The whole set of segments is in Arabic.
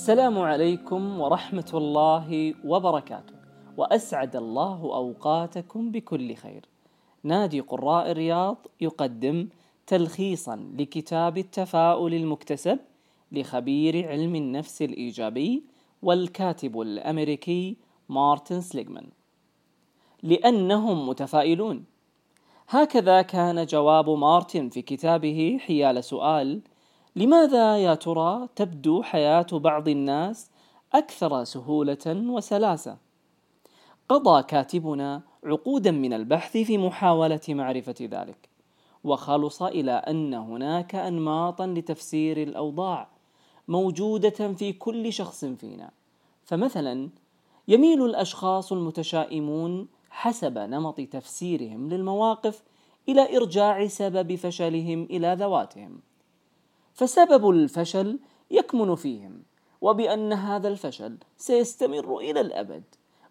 السلام عليكم ورحمة الله وبركاته. وأسعد الله أوقاتكم بكل خير. نادي قراء الرياض يقدم تلخيصا لكتاب التفاؤل المكتسب لخبير علم النفس الإيجابي والكاتب الأمريكي مارتن سليغمان. لأنهم متفائلون. هكذا كان جواب مارتن في كتابه حيال سؤال لماذا يا ترى تبدو حياة بعض الناس أكثر سهولة وسلاسة؟ قضى كاتبنا عقودا من البحث في محاولة معرفة ذلك، وخلص إلى أن هناك أنماطا لتفسير الأوضاع موجودة في كل شخص فينا، فمثلا يميل الأشخاص المتشائمون حسب نمط تفسيرهم للمواقف إلى إرجاع سبب فشلهم إلى ذواتهم. فسبب الفشل يكمن فيهم وبأن هذا الفشل سيستمر إلى الأبد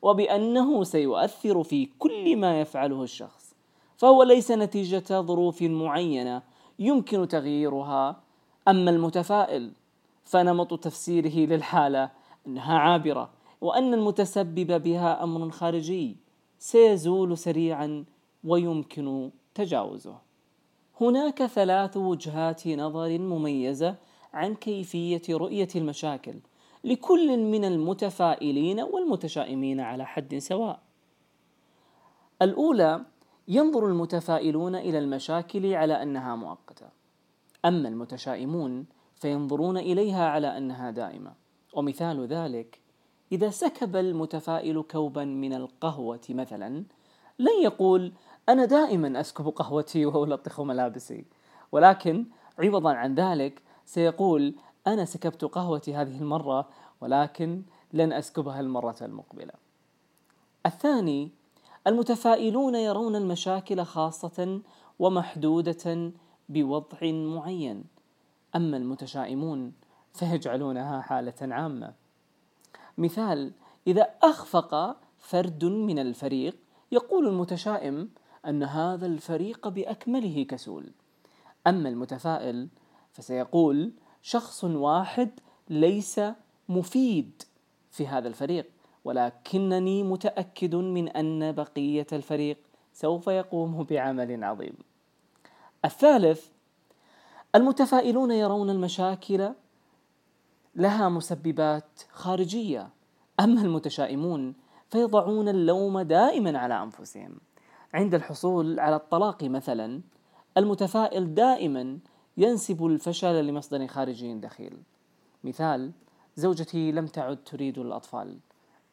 وبأنه سيؤثر في كل ما يفعله الشخص فهو ليس نتيجة ظروف معينة يمكن تغييرها. أما المتفائل فنمط تفسيره للحالة أنها عابرة وأن المتسبب بها أمر خارجي سيزول سريعا ويمكن تجاوزه. هناك ثلاث وجهات نظر مميزة عن كيفية رؤية المشاكل لكل من المتفائلين والمتشائمين على حد سواء. الأولى ينظر المتفائلون إلى المشاكل على أنها مؤقتة، أما المتشائمون فينظرون إليها على أنها دائمة، ومثال ذلك إذا سكب المتفائل كوبا من القهوة مثلا لن يقول أنا دائما أسكب قهوتي وألطخ ملابسي ولكن عوضا عن ذلك سيقول أنا سكبت قهوتي هذه المرة ولكن لن أسكبها المرة المقبلة. الثاني المتفائلون يرون المشاكل خاصة ومحدودة بوضع معين، أما المتشائمون فيجعلونها حالة عامة. مثال إذا أخفق فرد من الفريق يقول المتشائم أن هذا الفريق بأكمله كسول أما المتفائل فسيقول شخص واحد ليس مفيد في هذا الفريق ولكنني متأكد من أن بقية الفريق سوف يقوم بعمل عظيم. الثالث المتفائلون يرون المشاكل لها مسببات خارجية، أما المتشائمون فيضعون اللوم دائما على أنفسهم. عند الحصول على الطلاق مثلا المتفائل دائما ينسب الفشل لمصدر خارجي دخيل. مثال زوجتي لم تعد تريد الأطفال.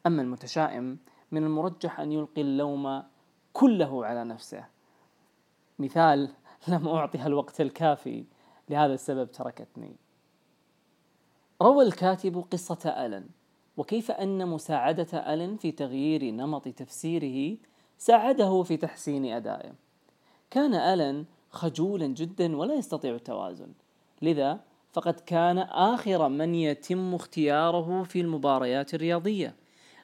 أما المتشائم من المرجح أن يلقي اللوم كله على نفسه. مثال لم أعطها الوقت الكافي لهذا السبب تركتني. روى الكاتب قصة ألن وكيف أن مساعدة ألن في تغيير نمط تفسيره ساعده في تحسين أدائه. كان ألن خجولا جدا ولا يستطيع التوازن. لذا فقد كان آخر من يتم اختياره في المباريات الرياضية.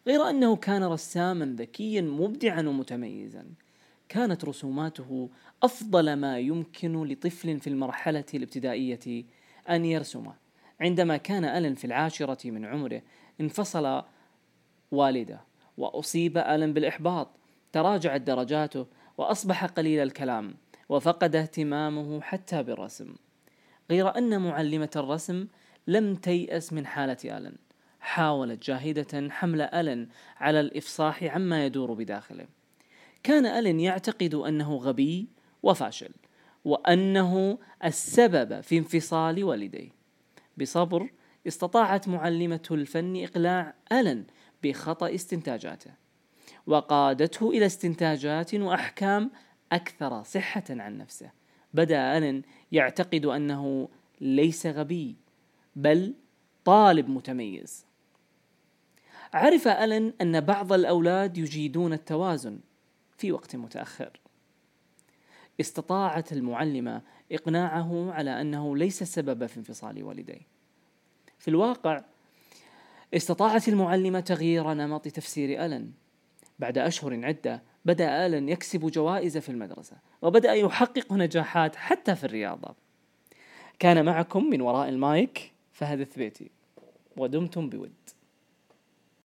غير أنه كان رساما ذكيا مبدعا ومتميزا. كانت رسوماته أفضل ما يمكن لطفل في المرحلة الابتدائية أن يرسمه. عندما كان ألن في العاشرة من عمره انفصل والده وأصيب ألن بالإحباط. تراجعت درجاته وأصبح قليل الكلام وفقد اهتمامه حتى بالرسم. غير أن معلمة الرسم لم تيأس من حالة ألن حاولت جاهدة حمل ألن على الإفصاح عما يدور بداخله. كان ألن يعتقد أنه غبي وفاشل وأنه السبب في انفصال والديه. بصبر استطاعت معلمة الفن إقلاع ألن بخطأ استنتاجاته. وقادته إلى استنتاجات وأحكام أكثر صحة عن نفسه. بدأ ألن يعتقد أنه ليس غبي بل طالب متميز. عرف ألن أن بعض الأولاد يجيدون التوازن في وقت متأخر. استطاعت المعلمة إقناعه على أنه ليس السبب في انفصال والديه. في الواقع استطاعت المعلمة تغيير نمط تفسير ألن. بعد أشهر عدة بدأ آلن يكسب جوائز في المدرسة وبدأ يحقق نجاحات حتى في الرياضة. كان معكم من وراء المايك فهد الثبيتي ودمتم بود.